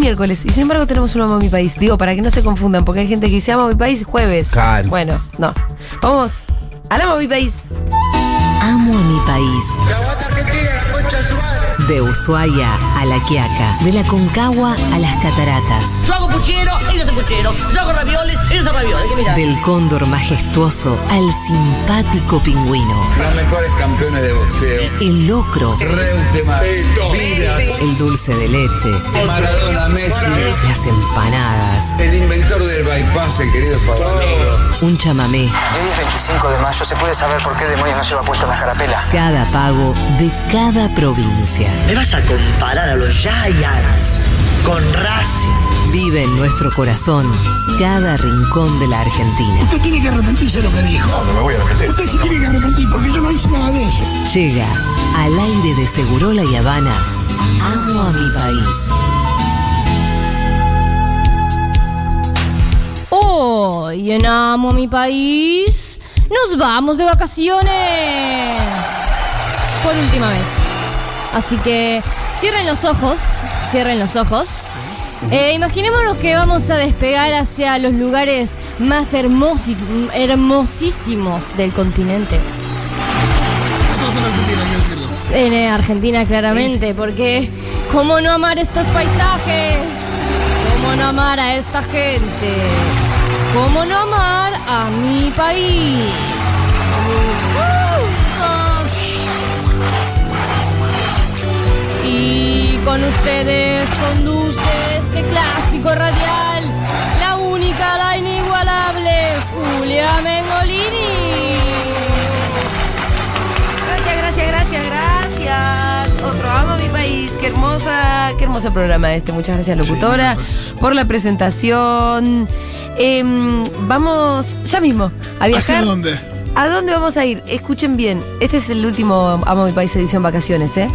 miércoles y sin embargo tenemos un Amo mi país. Digo, para que no se confundan, porque hay gente que dice Amo mi país jueves. Claro. Bueno, no. Vamos al Amo mi país. Amo a mi país. De Ushuaia a La Quiaca, de la Concagua a las Cataratas, Yo hago puchero, ellos hacen puchero. Yo hago ravioles, ellos hacen ravioles. Del cóndor majestuoso al simpático pingüino, Los mejores campeones de boxeo. el locro, Reutemann, el dulce de leche, Maradona, Messi. las empanadas, El inventor del bypass, el querido Favaloro. un chamamé, Hoy es 25 de mayo, ¿se puede saber por qué demonios no lleva puesta la carapela? cada pago de cada provincia. ¿Me vas a comparar a los Giants con Racing? Vive en nuestro corazón cada rincón de la Argentina. Usted tiene que arrepentirse de lo que dijo. No, no me voy a arrepentir. Usted se tiene que arrepentir porque yo no hice nada de eso. Llega al aire de Segurola y Habana. Amo a mi país. Hoy en Amo mi país nos vamos de vacaciones. Por última vez. Así que cierren los ojos, cierren los ojos. Eh, imaginémonos que vamos a despegar hacia los lugares más hermosi- hermosísimos del continente. Todos en Argentina, hay que decirlo. En eh, Argentina, claramente, porque ¿cómo no amar estos paisajes? ¿Cómo no amar a esta gente? ¿Cómo no amar a mi país? Y con ustedes conduce este clásico radial, la única, la inigualable, Julia Mengolini. Gracias, gracias, gracias, gracias. Otro amo a mi país. Qué hermosa, qué hermoso programa este. Muchas gracias, locutora, por la presentación. Em, vamos ya mismo a viajar. ¿Hacia dónde? ¿A dónde vamos a ir? Escuchen bien. Este es el último Amo a mi país edición vacaciones, ¿eh?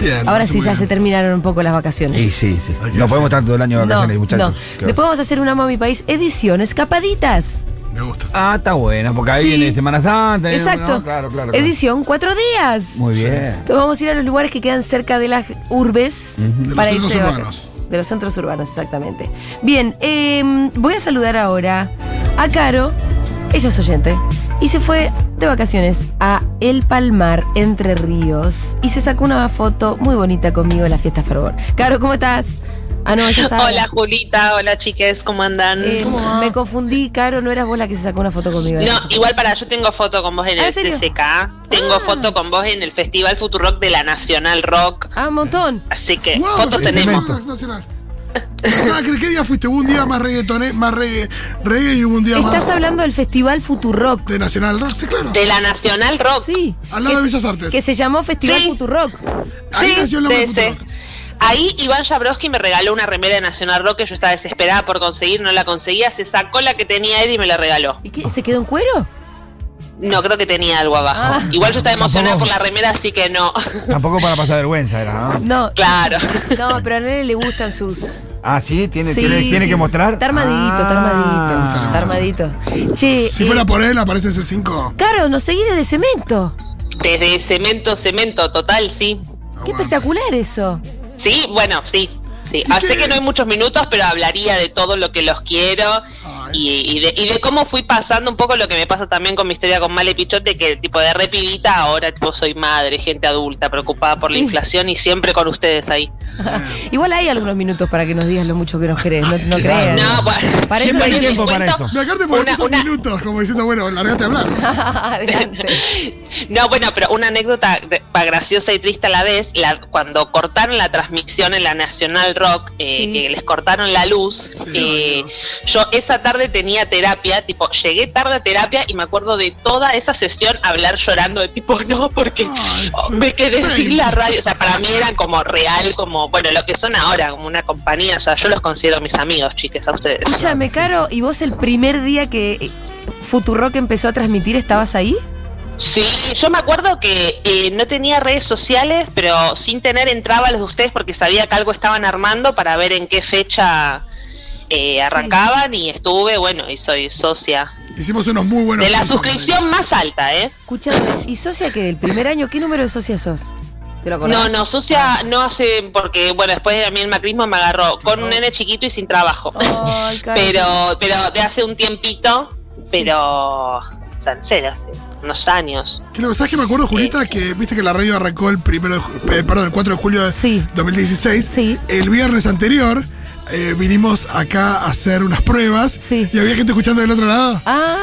Bien. Ahora sí ya bien. se terminaron un poco las vacaciones. Sí, sí, sí. No podemos estar todo el año de No, vacaciones, muchachos. no. ¿Qué Después vamos a hacer un Amo a mi país edición escapaditas. Me gusta. Ah, está bueno, porque ahí Sí. viene Semana Santa. Exacto. No, claro, claro. claro. Edición cuatro días. Muy bien. Entonces vamos a ir a los lugares que quedan cerca de las urbes. De los para centros urbanos. vacaciones. De los centros urbanos, exactamente. Bien, em, voy a saludar ahora a Caro. Ella es oyente. Y se fue de vacaciones a El Palmar, Entre Ríos. Y se sacó una foto muy bonita conmigo en la fiesta Fervor. Caro, ¿cómo estás? Ah, no. Hola Julita, hola chiques, ¿cómo andan? Eh, me confundí, Caro, no eras vos la que se sacó una foto conmigo. No, igual para, yo tengo foto con vos en ¿Ah, el? CCK, tengo Ah. foto con vos en el Festival Futurock de la Nacional Rock, Ah, un montón. así que Wow, fotos tenemos. Nacional. Que ¿Qué día fuiste? Hubo un día más reggaetoné, más reggae, reggae y hubo un día Estás más hablando del Festival Futurock. de Nacional Rock, sí, claro. De la Nacional Rock. Sí. Al lado de Bellas Artes. Que se llamó Festival Sí. Futurock. Ahí Sí, nació el nombre. Futurock. Ahí Iván Jabrowski me regaló una remera de Nacional Rock que yo estaba desesperada por conseguir, no la conseguía, se sacó la que tenía él y me la regaló. ¿Y qué? ¿Se quedó en cuero? No, creo que tenía algo abajo. Ah. Igual yo estaba emocionada Tampoco. por la remera, así que no. Tampoco para pasar vergüenza era, ¿no? No. Claro. No, pero a Nene le gustan sus. Ah, sí, tiene, Sí, tiene, tiene sí, que mostrar. Está armadito, está Ah. armadito. Está armadito. Che, Si eh, fuera por él, aparece ese 5. Caro, nos seguís desde cemento. Desde cemento, cemento, total, sí. Qué espectacular eso. Sí, bueno, sí. Sí, Ah, sé que no hay muchos minutos, pero hablaría de todo lo que los quiero y, y de, y de cómo fui pasando un poco lo que me pasa también con mi historia con Male Pichote, que tipo de repibita ahora tipo soy madre, gente adulta, preocupada por Sí. la inflación y siempre con ustedes ahí. Igual hay algunos minutos para que nos digas lo mucho que nos querés. No, no creas. No, bueno, Para Siempre hay hay tiempo para eso. Me acordé porque Una- son una- minutos, como diciendo, bueno, largate a hablar. Adelante. No, bueno, pero una anécdota graciosa y triste a la vez, la, cuando cortaron la transmisión en la Nacional Rock, eh, Sí. que les cortaron la luz, eh, yo esa tarde tenía terapia, tipo, llegué tarde a terapia y me acuerdo de toda esa sesión hablar llorando de tipo, no, porque Ay, oh, me quedé Sí. sin la radio, o sea, para mí eran como real, como, bueno, lo que son ahora, como una compañía, o sea, yo los considero mis amigos, chiques, a ustedes. Escúchame, Caro, ¿y vos el primer día que eh, Futurock empezó a transmitir estabas ahí? Sí, yo me acuerdo que eh, no tenía redes sociales, pero sin tener entraba a los de ustedes porque sabía que algo estaban armando para ver en qué fecha eh, arrancaban y estuve, bueno, y soy socia Hicimos unos muy buenos. de la suscripción más alta, ¿eh? Escúchame, ¿y socia que del primer año? ¿Qué número de socia sos? ¿Te lo acordás? No, no, sucia no hace, porque bueno, después a mí el macrismo me agarró con un nene chiquito y sin trabajo. Ay, Caro. pero, pero de hace un tiempito, pero, o sea, no sé, de hace unos años. Que lo que sabes que me acuerdo, Julita, que viste que la radio arrancó el primero de eh, perdón, el 4 de julio de Sí. 2016. Sí. El viernes anterior eh, vinimos acá a hacer unas pruebas. Sí. Y había gente escuchando del otro lado. Ah,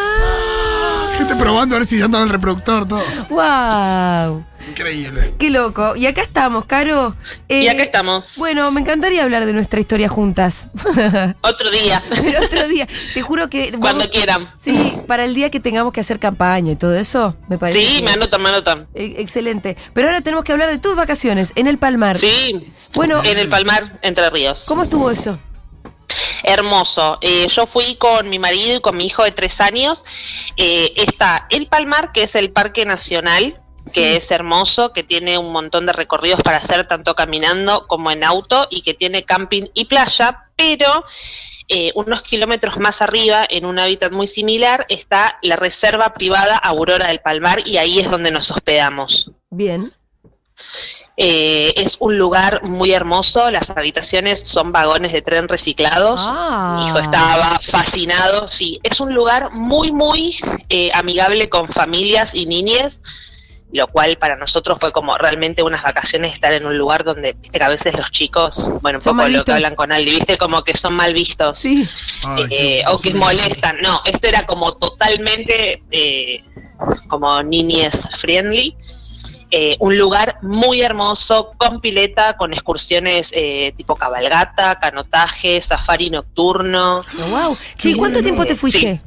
Gente probando a ver si ya andaba el reproductor, todo. wow. Increíble. Qué loco. Y acá estamos, Caro. Eh, Y acá estamos. Bueno, me encantaría hablar de nuestra historia juntas. Otro día, El otro día, te juro que. cuando quieran. Sí, para el día que tengamos que hacer campaña y todo eso, me parece. Sí, que- me anotan, me anotan. E- Excelente. Pero ahora tenemos que hablar de tus vacaciones en el Palmar. Sí, Bueno, en el Palmar, Entre Ríos. ¿cómo estuvo eso? Hermoso. Eh, yo fui con mi marido y con mi hijo de tres años. Eh, está el Palmar, que es el Parque Nacional, que Sí. es hermoso, que tiene un montón de recorridos para hacer tanto caminando como en auto y que tiene camping y playa, pero eh, unos kilómetros más arriba, en un hábitat muy similar, está la reserva privada Aurora del Palmar y ahí es donde nos hospedamos. Bien. Eh, es un lugar muy hermoso, las habitaciones son vagones de tren reciclados. Ah. Mi hijo estaba fascinado, sí, es un lugar muy, muy eh, amigable con familias y niñas, lo cual para nosotros fue como realmente unas vacaciones estar en un lugar donde, viste que a veces los chicos, bueno, un Son poco lo que hablan con Aldi, viste como que son mal vistos. Sí. Ay, Eh, o que molestan. No, esto era como totalmente eh, como niñez friendly. Eh, un lugar muy hermoso, con pileta, con excursiones eh, tipo cabalgata, canotaje, safari nocturno. wow. Che, ¿cuánto bueno. tiempo te fuiste?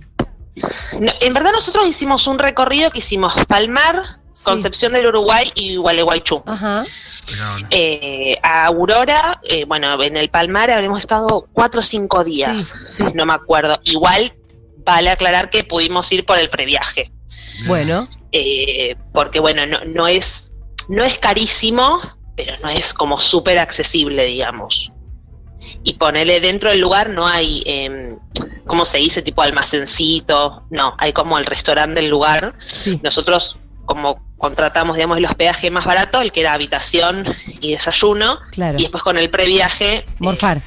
No, en verdad nosotros hicimos un recorrido que hicimos Palmar, Sí. Concepción del Uruguay y Gualeguaychú. Ajá. Eh, a Aurora, eh, bueno, en el Palmar habremos estado cuatro o cinco días, Sí, sí. no me acuerdo. Igual vale aclarar que pudimos ir por el previaje, Bueno. eh, porque bueno, no, no es no es carísimo, pero no es como súper accesible, digamos. Y ponerle dentro del lugar no hay, eh, ¿cómo se dice? Tipo almacencito, no, hay como el restaurante del lugar. Sí. Nosotros como contratamos, digamos, el hospedaje más barato, el que era habitación y desayuno, Claro. y después con el previaje, eh, Morfar.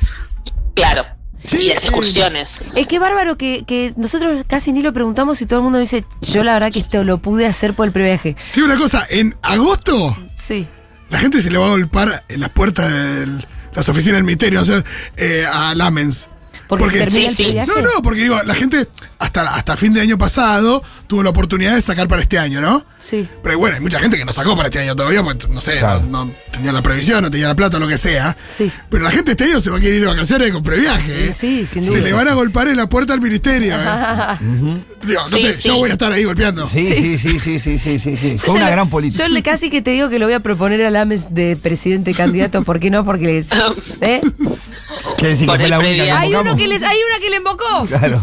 claro, Sí. y las excursiones. Es que bárbaro que, que nosotros casi ni lo preguntamos y todo el mundo dice, yo la verdad que esto lo pude hacer por el previaje. Digo una cosa, en agosto Sí. la gente se le va a golpar en las puertas de las oficinas del ministerio, o sea, eh, a Lamens. Porque, Porque- se termina Sí, el sí. previaje. No, no, porque digo, la gente hasta, hasta fin de año pasado tuvo la oportunidad de sacar para este año, ¿no? Sí. Pero bueno, hay mucha gente que no sacó para este año todavía, porque no sé, Claro. no, no tenía la previsión, no tenía la plata, lo que sea. Sí. Pero la gente este año se va a querer ir de vacaciones con previaje. ¿eh? Sí, sin Se duda. le van a golpear en la puerta al ministerio. ¿eh? Digo, no Sí, sé, yo voy a estar ahí golpeando. Sí, sí, sí, sí, sí, sí, sí, sí. Ya una le- gran política. Yo le casi que te digo que lo voy a proponer a Lames de presidente candidato, ¿por qué no? Porque ¿eh? Que decir que fue la única que hay uno. Que les, hay una que le invocó. Claro.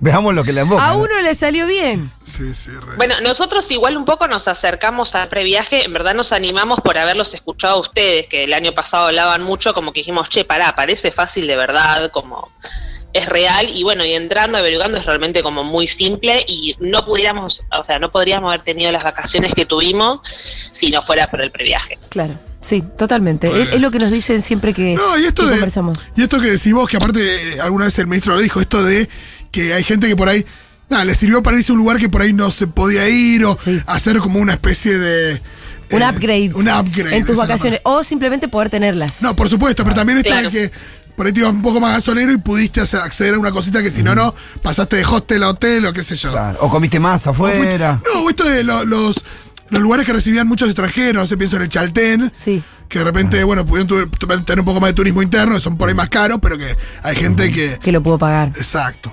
Veamos lo que le invoca. A ¿no? uno le salió bien. Sí, sí, re. Bueno, nosotros igual un poco nos acercamos al previaje, en verdad nos animamos por haberlos escuchado a ustedes, que el año pasado hablaban mucho, como que dijimos, che, pará, parece fácil de verdad, como es real, y bueno, y entrando, averiguando es realmente como muy simple, y no pudiéramos, o sea, no podríamos haber tenido las vacaciones que tuvimos si no fuera por el previaje. Claro. Sí, totalmente. Es, es lo que nos dicen siempre que, No, y esto que de. conversamos. Y esto que decís vos, que aparte eh, alguna vez el ministro lo dijo, esto de que hay gente que por ahí. Nada, le sirvió para irse a un lugar que por ahí no se podía ir o Sí. hacer como una especie de. Un eh, upgrade. Un upgrade. En tus vacaciones. O simplemente poder tenerlas. No, por supuesto, pero también está Claro. el que por ahí te ibas un poco más gasolero y pudiste acceder a una cosita que si no, no, pasaste de hostel a hotel o qué sé yo. Claro. O comiste más O fuiste- afuera. no, esto de lo- los, los lugares que recibían muchos extranjeros, no sé, pienso en el Chaltén, Sí. Que de repente, bueno, pudieron tener un poco más de turismo interno, que son por ahí más caros, pero que hay gente que... Que lo puedo pagar. Exacto.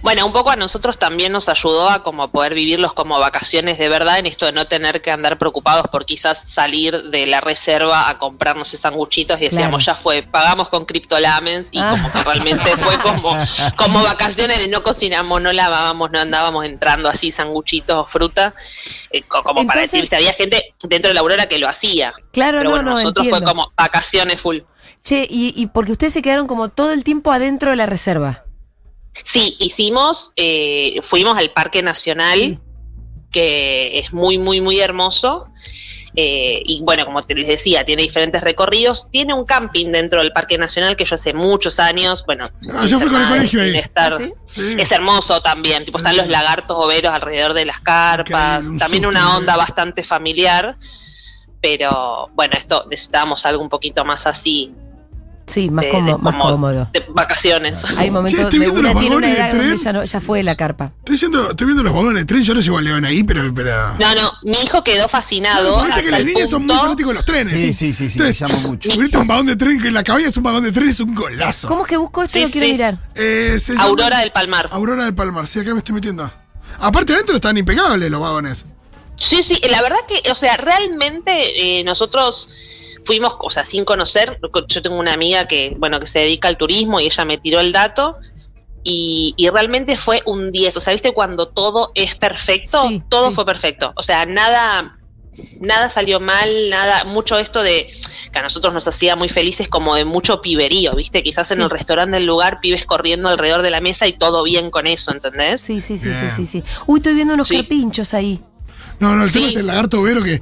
Bueno, un poco a nosotros también nos ayudó a como poder vivirlos como vacaciones de verdad en esto de no tener que andar preocupados por quizás salir de la reserva a comprarnos esos sanguchitos y decíamos, Claro. ya fue, pagamos con criptolamens y Ah. como que realmente fue como, como vacaciones de no cocinamos, no lavábamos, no andábamos entrando así sanguchitos o fruta, eh, co- como para decirte, había gente dentro de la aurora que lo hacía. Claro, Pero no, bueno, no, nosotros entiendo. fue como vacaciones full. Che, y, y porque ustedes se quedaron como todo el tiempo adentro de la reserva. Sí, hicimos, eh, fuimos al Parque Nacional, Sí. que es muy, muy, muy hermoso. Eh, y bueno, como te les decía, tiene diferentes recorridos. Tiene un camping dentro del Parque Nacional que yo hace muchos años, bueno, Ah, yo fui con el colegio ahí. estar- ¿Ah, sí? Sí. es hermoso también, tipo están los lagartos overos alrededor de las carpas, también susto, una onda ¿eh? bastante familiar, pero bueno, esto necesitábamos algo un poquito más así, Sí, más, de, cómo- de más como- cómodo. de vacaciones. Hay momentos Che, estoy de viendo una los tiene una vagones de edad donde tren. ya, no- ya fue la carpa. Estoy, yendo- estoy viendo los vagones de tren, yo no llevo al León ahí, pero. pero... No, no, mi hijo quedó fascinado. Porque viste que las niñas son muy fanáticos de los trenes. Sí, sí, sí, sí, Entonces, me llama mucho. Subirte a un vagón de tren, que la cabaña es un vagón de tren, es un golazo. ¿Cómo es que busco esto? Sí, Lo quiero sí. mirar. Eh, se llama- Aurora del Palmar. Aurora del Palmar, sí, acá me estoy metiendo. Aparte, adentro están impecables los vagones. Sí, sí, la verdad que, o sea, realmente eh, nosotros fuimos, o sea, sin conocer, yo tengo una amiga que, bueno, que se dedica al turismo y ella me tiró el dato y, y realmente fue un 10, o sea, viste cuando todo es perfecto, Sí, todo sí. fue perfecto, o sea, nada... Nada salió mal, nada, mucho esto de que a nosotros nos hacía muy felices como de mucho piberío, ¿viste? Quizás en Sí. el restaurante del lugar, pibes corriendo alrededor de la mesa y todo bien con eso, ¿entendés? Sí, sí, sí, sí, sí, sí. Uy, estoy viendo unos Sí. carpinchos ahí. No, no, el Sí. tema es el lagarto vero que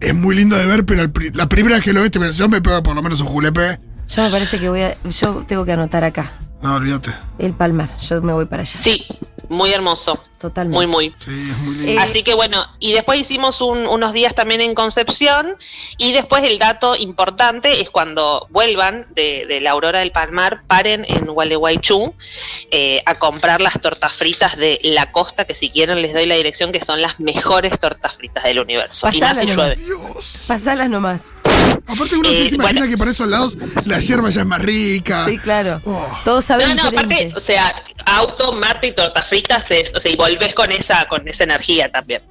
es muy lindo de ver, pero el la primera vez que lo ves, te pensás, yo me pego por lo menos un julepe. Yo me parece que voy a. Yo tengo que anotar acá. No, olvídate. El Palmar. Yo me voy para allá. Sí, muy hermoso, Totalmente. muy, muy. Sí, es muy lindo. Eh, Así que bueno, y después hicimos un- unos días también en Concepción y después el dato importante es cuando vuelvan de, de la Aurora del Palmar, paren en Gualeguaychú eh, a comprar las tortas fritas de La Costa, que si quieren les doy la dirección, que son las mejores tortas fritas del universo. y más si llueve. Dios. Pasalas nomás. Aparte uno Eh, sí se imagina bueno. que por esos lados la hierba ya es más rica. Sí, claro. Oh. Todos saben No, no, diferente. aparte, o sea, auto, mate y tortas fritas es, o sea, y volvés con esa, con esa energía también.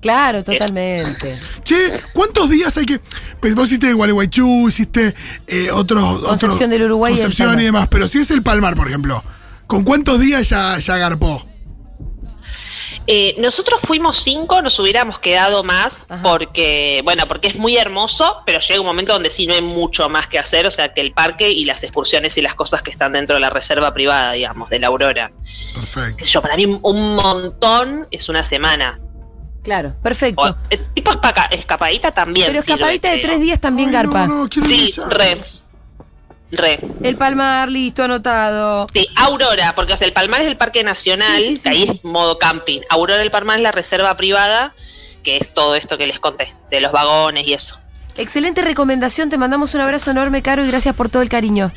Claro, totalmente. Che, ¿cuántos días hay que...? Pues vos hiciste Gualeguaychú, hiciste eh, otros... Concepción otros- del Uruguay Concepción y, demás, pero si es el Palmar, por ejemplo, ¿con cuántos días ya, ya garpó? Eh, nosotros fuimos cinco, nos hubiéramos quedado más Ajá. porque, bueno, porque es muy hermoso, pero llega un momento donde sí no hay mucho más que hacer, o sea, que el parque y las excursiones y las cosas que están dentro de la reserva privada, digamos, de la Aurora. Perfecto. Yo, para mí un montón es una semana. Claro, perfecto. O, eh, tipo escapadita también. Pero sirve, escapadita de creo. tres días también Ay, garpa. No, no, quiero Sí, re. Re. El Palmar, listo, anotado. Sí, Aurora, porque o sea, el Palmar es el parque nacional, Sí, sí, sí, que ahí sí. es modo camping. Aurora del Palmar es la reserva privada, que es todo esto que les conté, de los vagones y eso. Excelente recomendación, te mandamos un abrazo enorme, Caro, y gracias por todo el cariño.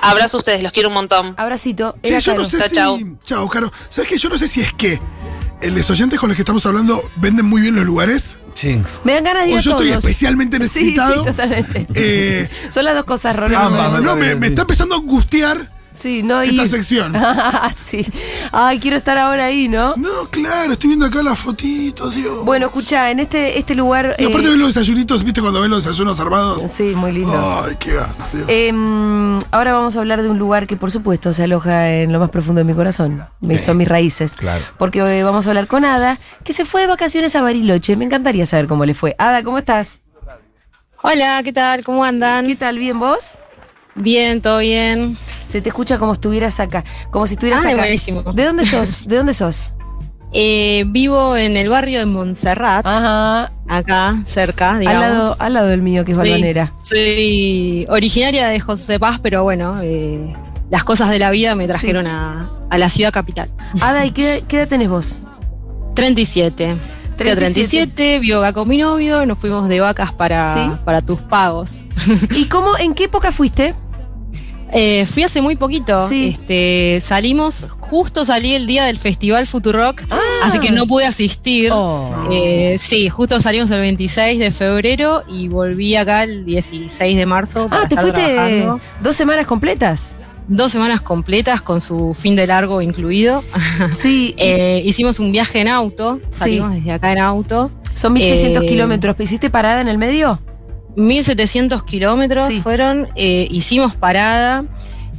Abrazo a ustedes, los quiero un montón. Abracito. Era yo no Caro. sé Chao, si... chao. Chao, Caro. ¿Sabes qué? Yo no sé si es que los oyentes con los que estamos hablando venden muy bien los lugares Sí. Me dan ganas de ir o a yo estoy especialmente Sí, necesitado. sí, totalmente. Eh, Son las dos cosas, Rolando. Ambas, no, me sí. está empezando a angustiar Sí, no esta ir. sección. sí. Ay, quiero estar ahora ahí, ¿no? No, claro, estoy viendo acá las fotitos, Dios. Bueno, escucha, en este, este lugar. y aparte eh, ven los desayunitos, ¿viste cuando ven los desayunos armados? Sí, muy lindos. Ay, qué ganas, Dios. Em, ahora vamos a hablar de un lugar que por supuesto se aloja en lo más profundo de mi corazón. Son mis raíces. Claro. Porque eh, vamos a hablar con Ada, que se fue de vacaciones a Bariloche. Me encantaría saber cómo le fue. Ada, ¿cómo estás? Hola, ¿qué tal? ¿Cómo andan? ¿Qué tal? ¿Bien vos? Bien, todo bien. Se te escucha como estuvieras acá. Como si estuvieras Ay, acá. buenísimo. ¿De dónde sos? ¿De dónde sos? Eh, vivo en el barrio de Montserrat, Ajá. acá cerca, Al digamos. lado, al lado del mío, que es balvanera. Soy originaria de José Paz, pero bueno, eh, las cosas de la vida me trajeron a, a la ciudad capital. Ada, ¿y qué, qué edad tenés vos? 37. Tengo 37, vivo acá con mi novio, nos fuimos de vacas para, Sí. para tus pagos. ¿Y cómo, en qué época fuiste? Eh, fui hace muy poquito. Sí. Este, salimos, justo salí el día del Festival Futurock, Ah. así que no pude asistir. Oh. Eh, sí, justo salimos el 26 de febrero y volví acá el 16 de marzo. para Ah, te estar fuiste trabajando. dos semanas completas. Dos semanas completas con su fin de largo incluido. Sí, Eh, hicimos un viaje en auto, salimos desde acá en auto. son 1600 eh, kilómetros. ¿Hiciste parada en el medio? 1700 kilómetros Sí. fueron, eh, hicimos parada,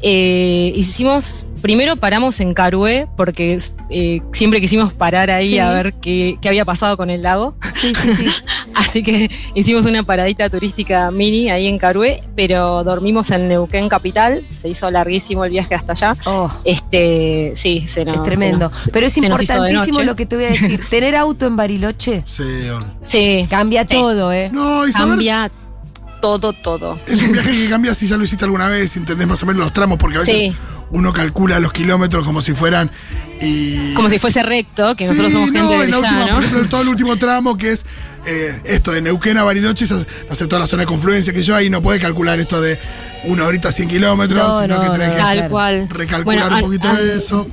eh, hicimos, primero paramos en Carué, porque eh, siempre quisimos parar ahí Sí. a ver qué, qué había pasado con el lago. Sí, sí, sí. Así que hicimos una paradita turística mini ahí en Carué, pero dormimos en Neuquén Capital. Se hizo larguísimo el viaje hasta allá. Oh, Este, sí, se nos, es tremendo. se nos- Pero es importantísimo lo que te voy a decir. Tener auto en Bariloche Sí. Sí, cambia Sí. todo, ¿eh? No, y saber, cambia todo, todo. es un viaje que cambia si ya lo hiciste alguna vez, entendés más o menos los tramos, porque a veces Sí. uno calcula los kilómetros como si fueran. Y... Como si fuese recto, que nosotros somos gente no, del en la última, por ejemplo, todo el último tramo que es eh, esto de Neuquén a Bariloche, esas- no sé, toda la zona de confluencia que yo ahí no puede calcular esto de una horita 100 kilómetros, No, sino no, que tenés que cual. recalcular Bueno, un poquito de eso.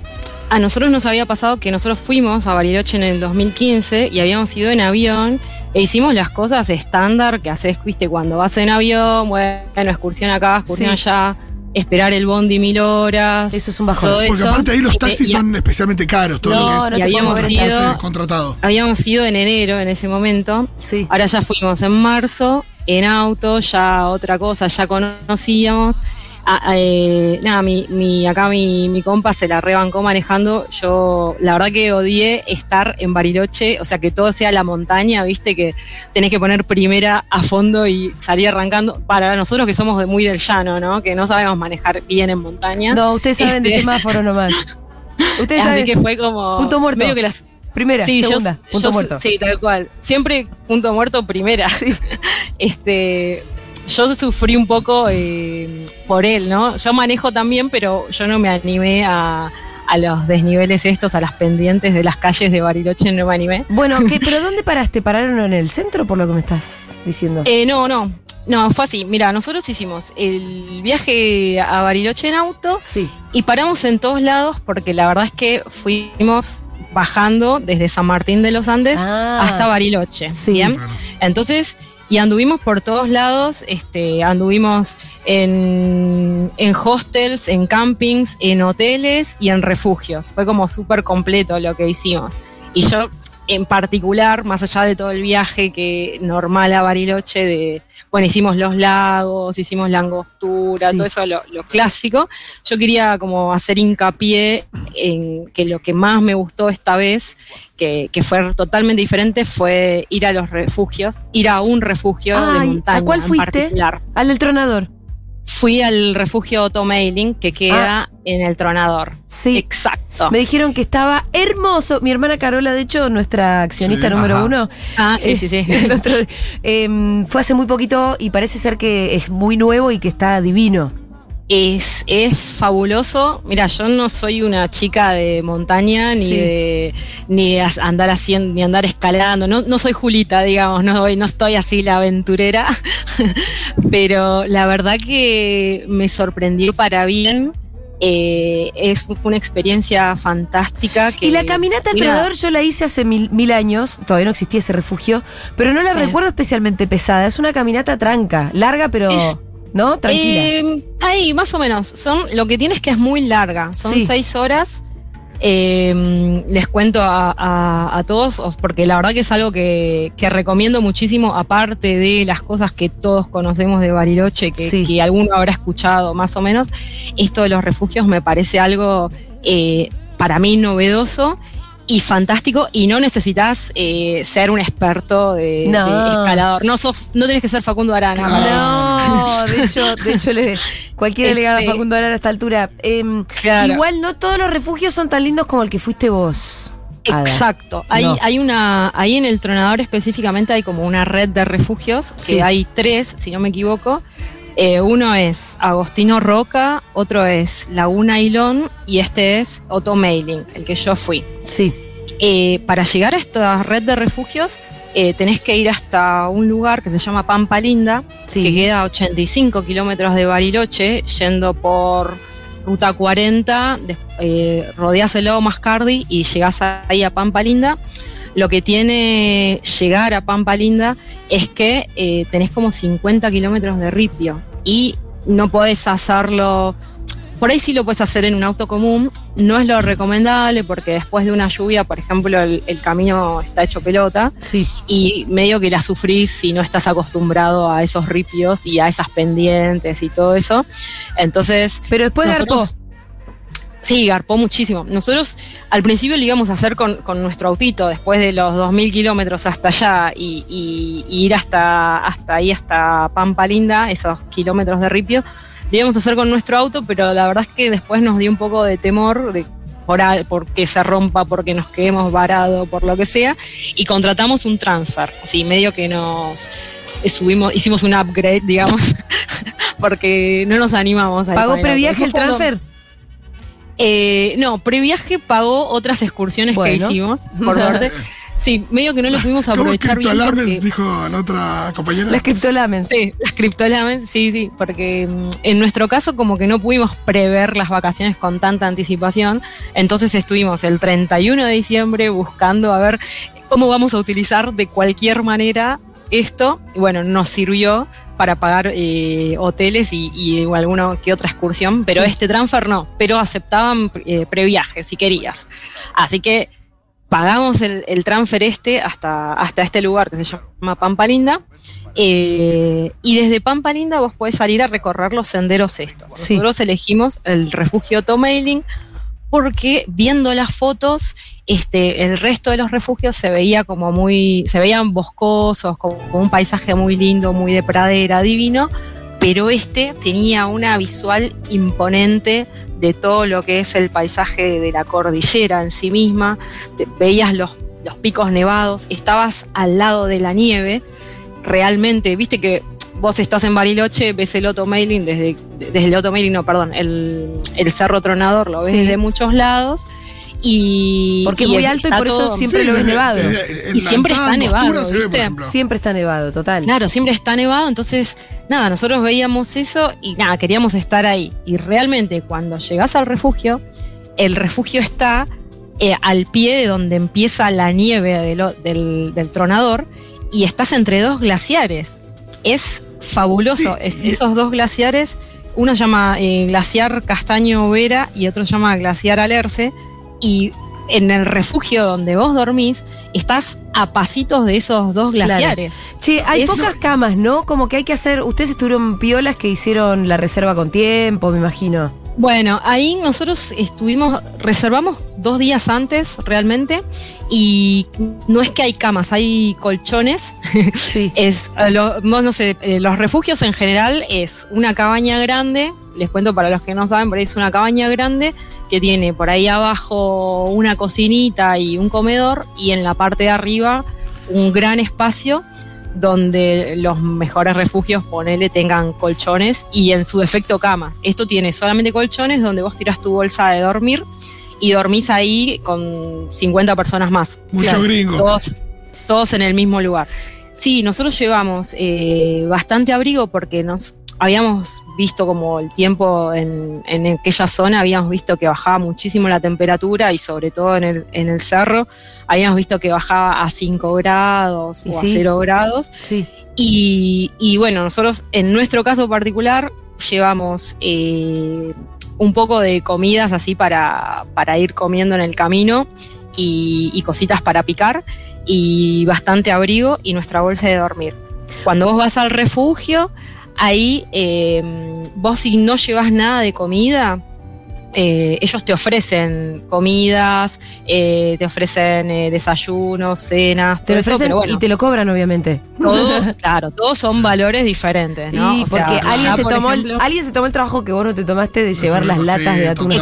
A nosotros nos había pasado que nosotros fuimos a Bariloche en el 2015 y habíamos ido en avión e hicimos las cosas estándar que haces, viste, cuando vas en avión, bueno, excursión acá, excursión Sí. allá, esperar el bondi mil horas. Eso es un bajón. Porque eso. aparte ahí los taxis y- son especialmente caros, todo No, lo que es no habíamos ido- contratado. Habíamos ido en enero en ese momento. Sí. Ahora ya fuimos en marzo, en auto, ya otra cosa, ya conocíamos. Ah, eh, nada, mi, mi, acá mi, mi compa se la rebancó manejando. Yo, la verdad que odié estar en Bariloche, o sea, que todo sea la montaña, viste, que tenés que poner primera a fondo y salir arrancando. Para nosotros que somos de muy del llano, ¿no? Que no sabemos manejar bien en montaña. No, ustedes saben de Este- semáforo nomás. Ustedes Así saben. que fue como. Punto muerto. medio que las, Primera, Sí, yo- segunda, punto yo- muerto. Sí, tal cual. Siempre punto muerto primera. este, yo sufrí un poco eh, por él, ¿no? Yo manejo también, pero yo no me animé a, a los desniveles estos, a las pendientes de las calles de Bariloche, no me animé. Bueno, ¿qué- ¿pero dónde paraste? ¿Pararon en el centro por lo que me estás diciendo? Eh, no, no. No, fue así. Mira, nosotros hicimos el viaje a Bariloche en auto sí. y paramos en todos lados porque la verdad es que fuimos bajando desde San Martín de los Andes Ah. hasta Bariloche. Sí. ¿bien? Claro. Entonces, y anduvimos por todos lados, este, anduvimos en, en hostels, en campings, en hoteles y en refugios. Fue como súper completo lo que hicimos. Y yo, en particular, más allá de todo el viaje que normal a Bariloche, de, bueno, hicimos los lagos, hicimos la angostura, Sí. todo eso, lo, lo clásico, yo quería como hacer hincapié en que lo que más me gustó esta vez, que, que fue totalmente diferente, fue ir a los refugios, ir a un refugio Ay, de montaña ¿a cuál en fuiste? particular. Al del tronador. Fui al refugio Automailing, que queda en el Tronador. Sí. Exacto. Me dijeron que estaba hermoso. Mi hermana Carola, de hecho, nuestra accionista Sí, número ajá. uno. Ah, sí, eh, sí, sí. otro- em, fue hace muy poquito y parece ser que es muy nuevo y que está divino. Es, es fabuloso. Mira, yo no soy una chica de montaña ni Sí. de ni de andar haciendo ni andar escalando. No, no soy Julita, digamos, no, no estoy así la aventurera. Pero la verdad que me sorprendió para bien. Eh, es, fue una experiencia fantástica. Que, y la caminata al Mira, tronador yo la hice hace mil, mil años, todavía no existía ese refugio, pero no la Sí. recuerdo especialmente pesada. Es una caminata tranca, larga, pero. Es- ¿No? Tranquila. Eh, ahí, más o menos. Son, lo que tiene es que es muy larga. Son Sí. seis horas. Eh, les cuento a, a- a todos, os- porque la verdad que es algo que, que recomiendo muchísimo, aparte de las cosas que todos conocemos de Bariloche, que, Sí. que alguno habrá escuchado más o menos. Esto de los refugios me parece algo eh, para mí novedoso. Y fantástico, y no necesitas eh, ser un experto de, No. de escalador. No, sos, no tenés que ser Facundo Arana. No, de hecho, de hecho le, cualquiera le gana a Este- Facundo Arana a esta altura. Em, Claro. Igual no todos los refugios son tan lindos como el que fuiste vos. Exacto. Hay, No. hay una, ahí en el tronador específicamente hay como una red de refugios, Sí. que hay tres, si no me equivoco. Eh, uno es Agostino Roca, otro es Laguna Ilón y este es Otto Mailing, el que yo fui. Sí. Eh, para llegar a esta red de refugios eh, tenés que ir hasta un lugar que se llama Pampa Linda, Sí. que queda a 85 kilómetros de Bariloche, yendo por ruta 40, des- eh, rodeas el lago Mascardi y llegás ahí a Pampa Linda. Lo que tiene llegar a Pampa Linda es que eh, tenés como 50 kilómetros de ripio y no podés hacerlo. Por ahí sí lo puedes hacer en un auto común, no es lo recomendable porque después de una lluvia, por ejemplo, el, el camino está hecho pelota Sí. y medio que la sufrís si no estás acostumbrado a esos ripios y a esas pendientes y todo eso. Entonces, Pero después nosotros- Sí, garpó muchísimo. Nosotros al principio lo íbamos a hacer con, con nuestro autito, después de los 2.000 kilómetros hasta allá y, y- y ir hasta, hasta ahí, hasta Pampa Linda, esos kilómetros de ripio, lo íbamos a hacer con nuestro auto, pero la verdad es que después nos dio un poco de temor de por, porque se rompa, porque nos quedemos varados, por lo que sea, y contratamos un transfer, así medio que nos subimos, hicimos un upgrade, digamos, porque no nos animamos a ir ¿Pagó el previaje el cuando- transfer? Eh, no, previaje pagó otras excursiones Bueno. que hicimos, por suerte. Sí, medio que no lo pudimos ¿Cómo aprovechar bien. Porque- dijo la otra compañera? Las criptolamens. Sí, las criptolames, sí, sí, porque mm, en nuestro caso como que no pudimos prever las vacaciones con tanta anticipación, entonces estuvimos el 31 de diciembre buscando a ver cómo vamos a utilizar de cualquier manera esto, y bueno, nos sirvió para pagar eh, hoteles y, y alguna que otra excursión, pero Sí. este transfer no, pero aceptaban eh, previaje si querías. Así que pagamos el, el transfer este hasta, hasta este lugar que se llama Pampa Linda. eh, y desde Pampa Linda vos podés salir a recorrer los senderos estos. Sí. Nosotros elegimos el refugio Tomailing porque viendo las fotos, este, el resto de los refugios se veía como muy, se veían boscosos, como un paisaje muy lindo, muy de pradera, divino, pero este tenía una visual imponente de todo lo que es el paisaje de la cordillera en sí misma, veías los, los picos nevados, estabas al lado de la nieve, realmente, viste que vos estás en Bariloche, ves el Otto Mailing desde, desde el Otto Mailing, no, perdón, el, el Cerro Tronador lo ves Sí. de muchos lados y... Porque es muy alto y por eso todo- siempre lo ves desde- nevado. desde- en Y siempre está nevado, ve, ¿viste? Siempre está nevado, total. Claro, siempre está nevado, entonces, nada, nosotros veíamos eso y nada, queríamos estar ahí. Y realmente cuando llegás al refugio, el refugio está eh, al pie de donde empieza la nieve del- del tronador y estás entre dos glaciares. Es fabuloso. Sí, Es- y- esos dos glaciares, uno se llama eh, glaciar Castaño Vera y otro se llama glaciar Alerce. Y en el refugio donde vos dormís, estás a pasitos de esos dos Claro. glaciares. Che, hay Es- pocas camas, ¿no? Como que hay que hacer. Ustedes estuvieron piolas que hicieron la reserva con tiempo, me imagino. Bueno, ahí nosotros estuvimos, reservamos dos días antes realmente y no es que hay camas, hay colchones. Sí. Es, eh, lo- no, no sé, eh, los refugios en general es una cabaña grande, les cuento para los que no saben, por ahí es una cabaña grande que tiene por ahí abajo una cocinita y un comedor y en la parte de arriba un gran espacio donde los mejores refugios, ponele, tengan colchones y en su defecto camas. Esto tiene solamente colchones donde vos tiras tu bolsa de dormir y dormís ahí con 50 personas más. Mucho gringo. Todos, todos en el mismo lugar. Sí, nosotros llevamos eh, bastante abrigo porque nos habíamos visto como el tiempo en, en aquella zona, habíamos visto que bajaba muchísimo la temperatura y sobre todo en el, en el cerro, habíamos visto que bajaba a 5 grados o a sí. 0 grados. Sí. Y, y bueno, nosotros en nuestro caso particular llevamos eh, un poco de comidas así para, para ir comiendo en el camino y, y cositas para picar y bastante abrigo y nuestra bolsa de dormir. Cuando vos vas al refugio, ahí eh, vos si no llevas nada de comida, eh, ellos te ofrecen comidas, eh, te ofrecen eh, desayunos, cenas, Te todo lo eso, ofrecen pero bueno, y te lo cobran, obviamente. todo, claro, todos son valores diferentes, ¿no? Y O sea, porque alguien, se por tomó el, alguien se tomó el trabajo que vos no te tomaste de llevar las sí, latas de atún.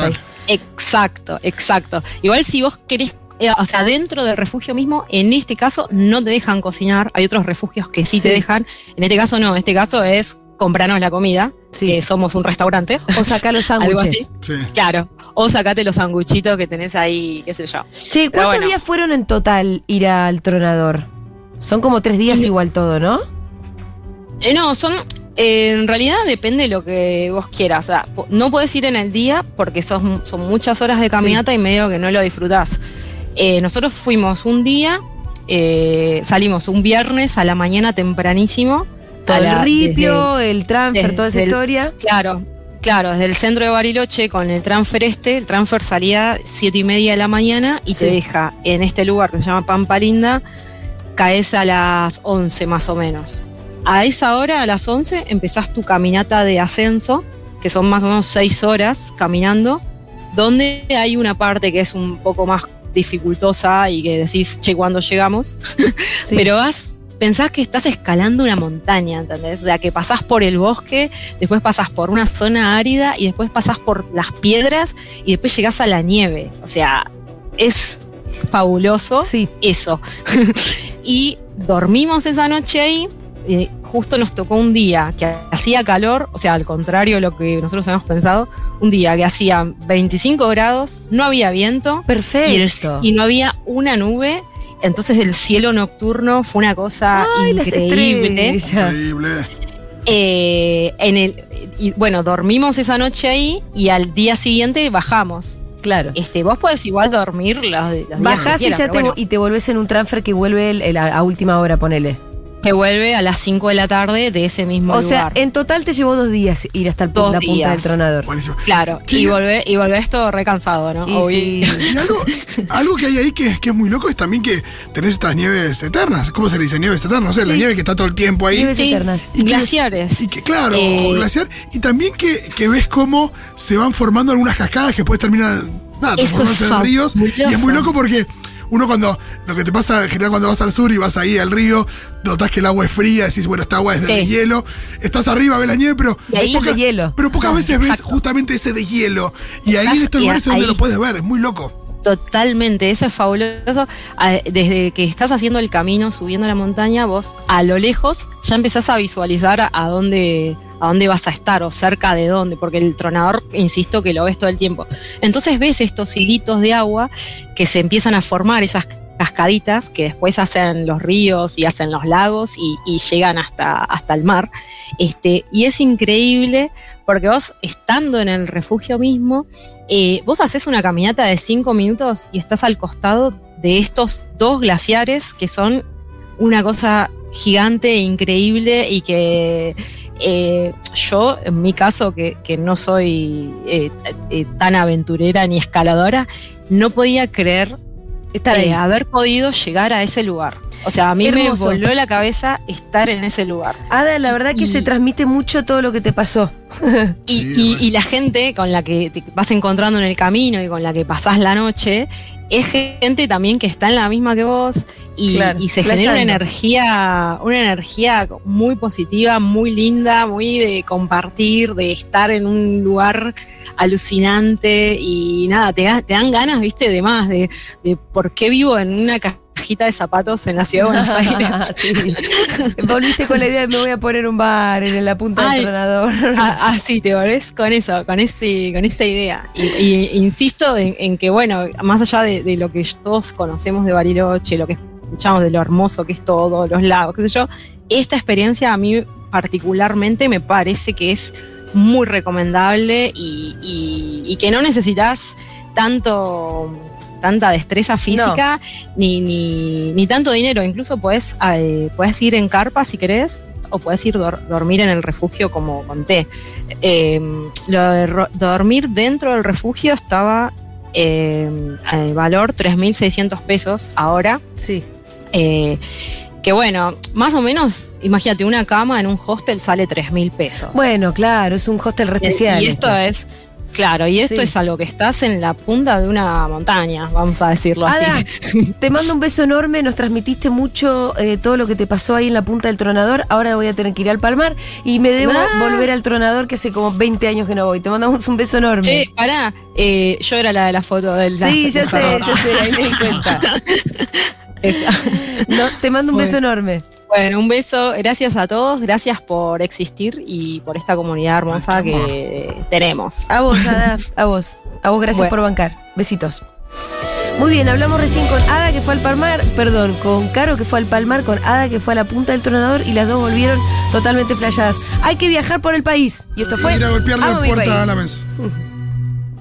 Exacto, exacto. Igual si vos querés, eh, o sea, dentro del refugio mismo, en este caso no te dejan cocinar. Hay otros refugios que sí, Sí. te dejan. En este caso no, en este caso es comprarnos la comida, Sí. que somos un restaurante. O sacar los Algo sándwiches. así. Sí. Claro. O sacate los sanguchitos que tenés ahí, qué sé yo. Che, ¿cuántos bueno. días fueron en total ir al tronador? Son como tres días Y- igual todo, ¿no? Eh, no, son. eh, en realidad depende de lo que vos quieras. O sea, no puedes ir en el día porque sos- son muchas horas de caminata y medio que no lo disfrutás. Eh, nosotros fuimos un día, eh, salimos un viernes a la mañana tempranísimo. Todo a la- el ripio, desde- el transfer, toda esa el- historia. Claro, claro, desde el centro de Bariloche con el transfer este, el transfer salía siete y media de la mañana y te deja en este lugar que se llama Pampa Linda, caes a las 11 más o menos. A esa hora, a las 11, empezás tu caminata de ascenso, que son más o menos seis horas caminando, donde hay una parte que es un poco más dificultosa y que decís, che, ¿cuándo llegamos? Sí. Pero vas, pensás que estás escalando una montaña, ¿entendés? O sea, que pasás por el bosque, después pasás por una zona árida y después pasás por las piedras y después llegás a la nieve. O sea, es fabuloso Sí. eso. y dormimos esa noche ahí. eh, justo nos tocó un día que hacía calor, o sea, al contrario de lo que nosotros habíamos pensado, un día que hacía 25 grados, no había viento y, el- Perfecto. y no había una nube. Entonces el cielo nocturno fue una cosa Ay, las increíble. Increíble. Eh, en el, y bueno, dormimos esa noche ahí y al día siguiente bajamos. Claro. Este, vos podés igual dormir los, los días que Bajás y ya te, bueno. y te volvés en un transfer que vuelve el- el- a última hora, ponele. Que vuelve a las 5 de la tarde de ese mismo O sea, lugar. en total te llevó dos días ir hasta el Dos la punta días. del tronador. Buenísimo. claro, Sí. y volvés y volvés todo recansado, ¿no? Y Obvio. sí. Y algo, algo que hay ahí que, que es muy loco es también que tenés estas nieves eternas. ¿Cómo se le dice nieves eternas? No sé, la Sí. nieve que está todo el tiempo ahí. Nieves Sí, eternas. Y que- glaciares. Y que, claro, Eh, glaciar. Y también que, que ves cómo se van formando algunas cascadas que después terminan nada, Eso transformándose es en ríos. Y es muy loco porque uno cuando, lo que te pasa en general cuando vas al sur y vas ahí al río, notás que el agua es fría, decís, bueno, esta agua es de Sí. hielo, estás arriba, ves la nieve, pero, Y ahí es de hielo. pero pocas veces ves justamente ese de hielo. Y ahí en estos lugares es donde ahí- lo puedes ver, es muy loco. Totalmente, eso es fabuloso. Ah, Desde que estás haciendo el camino, subiendo la montaña, vos a lo lejos ya empezás a visualizar a dónde a dónde vas a estar o cerca de dónde, porque el tronador, insisto, que lo ves todo el tiempo. Entonces ves estos hilitos de agua que se empiezan a formar, esas cascaditas que después hacen los ríos y hacen los lagos y, llegan hasta, hasta el mar. Este, y es increíble porque vos estando en el refugio mismo, eh, vos haces una caminata de cinco minutos y estás al costado de estos dos glaciares que son una cosa gigante e increíble y que eh, yo, en mi caso, que, que no soy eh, eh, tan aventurera ni escaladora, no podía creer eh, haber podido llegar a ese lugar. O sea, a mí Hermoso. me voló la cabeza estar en ese lugar. Ada, la verdad que y- se transmite mucho todo lo que te pasó. Y, y la gente con la que te vas encontrando en el camino y con la que pasás la noche es gente también que está en la misma que vos y, Claro, y se genera una energía, una energía muy positiva, muy linda, muy de compartir, de estar en un lugar alucinante y nada, te, da- te dan ganas, viste, de más, de, de por qué vivo en una cajita de zapatos en la ciudad de Buenos Aires. Sí. Volviste con la idea de me voy a poner un bar en la punta del tronador. Ah, ah, sí, te volvés con eso, con ese, con esa idea. Y, y insisto en, en que, bueno, más allá de, de lo que todos conocemos de Bariloche, lo que escuchamos de lo hermoso que es todo, los lagos, qué sé yo, esta experiencia a mí particularmente me parece que es muy recomendable y, y- y que no necesitas tanto tanta destreza física ni, ni, ni tanto dinero. Incluso puedes, eh, puedes ir en carpa si querés o puedes ir dor- dormir en el refugio como conté. Eh, lo de dormir dentro del refugio estaba eh, al valor 3.600 pesos ahora. Sí. Eh, que bueno, más o menos, imagínate, una cama en un hostel sale 3.000 pesos. Bueno, claro, es un hostel especial. Y esto es, claro, y esto Sí. es algo que estás en la punta de una montaña, vamos a decirlo Ada, así. te mando un beso enorme, nos transmitiste mucho eh, todo lo que te pasó ahí en la punta del tronador. Ahora voy a tener que ir al Palmar y me debo Ah. volver al tronador que hace como 20 años que no voy. Te mandamos un beso enorme. Che, pará, eh, yo era la de la foto del sí, ya sé, ya sé, ahí me di cuenta. No, te mando un Bueno. beso enorme. Bueno, un beso, gracias a todos, gracias por existir y por esta comunidad hermosa que tenemos. A vos, Ada, a vos. A vos, gracias Bueno. por bancar. Besitos. Muy bien, hablamos recién con Ada que fue al Palmar, perdón, con Caro que fue al Palmar, con Ada que fue a la punta del tronador y las dos volvieron totalmente flashadas. Hay que viajar por el país. Y esto fue. Ir a golpearle Amo la puerta a la mesa.